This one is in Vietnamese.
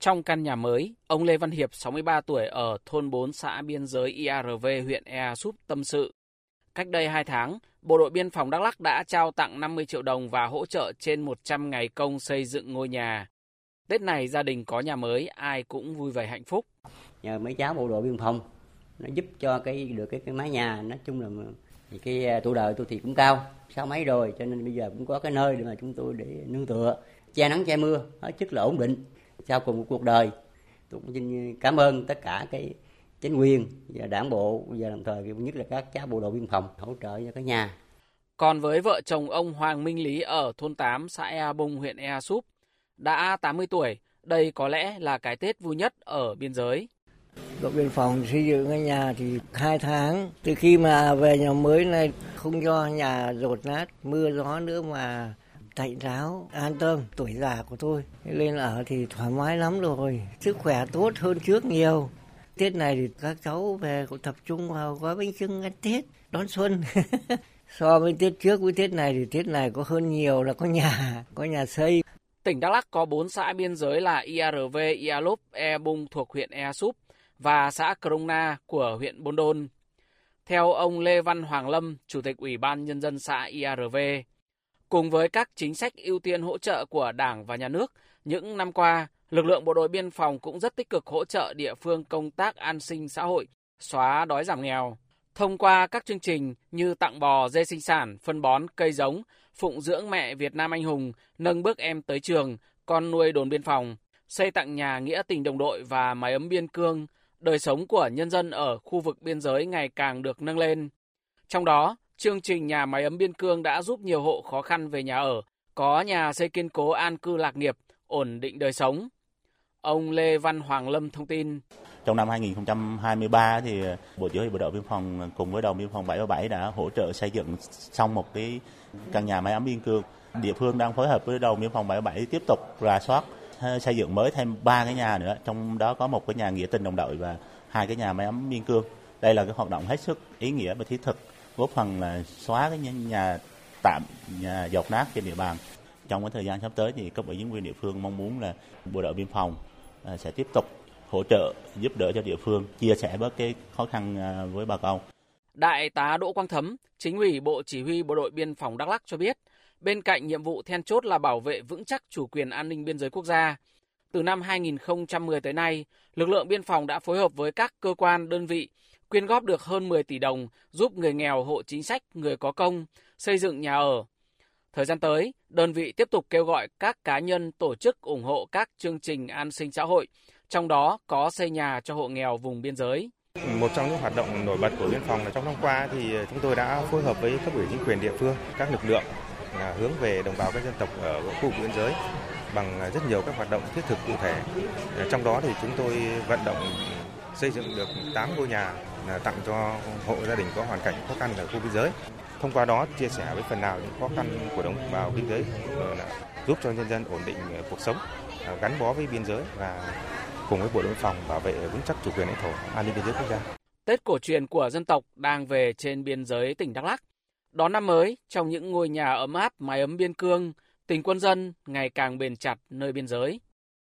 Trong căn nhà mới, ông Lê Văn Hiệp, 63 tuổi ở thôn 4 xã biên giới IARV, huyện Ea Súp tâm sự. Cách đây 2 tháng, Bộ đội Biên phòng Đắk lắc đã trao tặng 50 triệu đồng và hỗ trợ trên 100 ngày công xây dựng ngôi nhà. Tết này gia đình có nhà mới, ai cũng vui vẻ hạnh phúc. Nhờ mấy cháu bộ đội biên phòng, nó giúp cho cái được cái, cái mái nhà, nói chung là thì cái à, tuổi đời tôi thì cũng cao, sáu mấy rồi, cho nên bây giờ cũng có cái nơi để mà chúng tôi để nương tựa, che nắng che mưa, hết chức là ổn định. Sau cùng một cuộc đời, tôi cũng xin cảm ơn tất cả cái chính quyền và đảng bộ và đồng thời nhất là các cháu bộ đội biên phòng hỗ trợ cho cái nhà. Còn với vợ chồng ông Hoàng Minh Lý ở thôn 8 xã Ea Bung huyện Ea Súp đã 80 tuổi, đây có lẽ là cái Tết vui nhất ở biên giới. Đội biên phòng xây dựng cái nhà thì hai tháng, từ khi mà về nhà mới này không cho nhà rột nát, mưa gió nữa mà tạnh ráo, an tâm, tuổi già của tôi. Lên ở thì thoải mái lắm rồi, sức khỏe tốt hơn trước nhiều. Tết này thì các cháu về cũng tập trung vào gói bánh trưng ăn Tết, đón xuân. so với Tết trước với Tết này thì Tết này có hơn nhiều là có nhà, có nhà xây. Tỉnh Đắk Lắk có 4 xã biên giới là IARV, Ialop, E Bung thuộc huyện Ea Súp và xã Krona của huyện Bôn Đôn. Theo ông Lê Văn Hoàng Lâm, Chủ tịch Ủy ban Nhân dân xã IARV, cùng với các chính sách ưu tiên hỗ trợ của Đảng và Nhà nước, những năm qua, lực lượng bộ đội biên phòng cũng rất tích cực hỗ trợ địa phương công tác an sinh xã hội, xóa đói giảm nghèo. Thông qua các chương trình như tặng bò, dê sinh sản, phân bón, cây giống, phụng dưỡng mẹ Việt Nam anh hùng, nâng bước em tới trường, con nuôi đồn biên phòng, xây tặng nhà nghĩa tình đồng đội và mái ấm biên cương, đời sống của nhân dân ở khu vực biên giới ngày càng được nâng lên. Trong đó, chương trình nhà máy ấm biên cương đã giúp nhiều hộ khó khăn về nhà ở, có nhà xây kiên cố an cư lạc nghiệp, ổn định đời sống. Ông Lê Văn Hoàng Lâm thông tin. Trong năm 2023 thì Bộ Chỉ huy Bộ đội Biên phòng cùng với đồn biên phòng 737 đã hỗ trợ xây dựng xong một cái căn nhà máy ấm biên cương. Địa phương đang phối hợp với đồn biên phòng 77 tiếp tục rà soát ờ, xây dựng mới thêm ba cái nhà nữa, trong đó có một cái nhà nghĩa tình đồng đội và hai cái nhà máy ấm biên cương. Đây là cái hoạt động hết sức ý nghĩa và thiết thực, góp phần là xóa cái nhà tạm, nhà dột nát trên địa bàn. Trong cái thời gian sắp tới thì cấp ủy chính quyền địa phương mong muốn là bộ đội biên phòng à, sẽ tiếp tục hỗ trợ giúp đỡ cho địa phương chia sẻ bớt cái khó khăn à, với bà con. Đại tá Đỗ Quang Thấm, chính ủy Bộ Chỉ huy Bộ đội Biên phòng Đắk Lắk cho biết, Bên cạnh nhiệm vụ then chốt là bảo vệ vững chắc chủ quyền an ninh biên giới quốc gia, từ năm 2010 tới nay, lực lượng biên phòng đã phối hợp với các cơ quan, đơn vị quyên góp được hơn 10 tỷ đồng giúp người nghèo, hộ chính sách, người có công xây dựng nhà ở. Thời gian tới, đơn vị tiếp tục kêu gọi các cá nhân tổ chức ủng hộ các chương trình an sinh xã hội, trong đó có xây nhà cho hộ nghèo vùng biên giới. Một trong những hoạt động nổi bật của biên phòng là trong năm qua thì chúng tôi đã phối hợp với cấp ủy chính quyền địa phương, các lực lượng à, hướng về đồng bào các dân tộc ở khu vực biên giới bằng rất nhiều các hoạt động thiết thực cụ thể. À, trong đó thì chúng tôi vận động xây dựng được 8 ngôi nhà tặng cho hộ gia đình có hoàn cảnh khó khăn ở khu biên giới. Thông qua đó chia sẻ với phần nào những khó khăn của đồng bào biên giới giúp cho nhân dân ổn định ờ, cuộc sống, ờ, gắn bó với biên giới và cùng với bộ đội phòng bảo vệ vững chắc chủ quyền lãnh thổ, an ninh biên giới quốc gia. Tết cổ truyền của dân tộc đang về trên biên giới tỉnh Đắk Lắk. Đón năm mới trong những ngôi nhà ấm áp, mái ấm biên cương, tình quân dân ngày càng bền chặt nơi biên giới.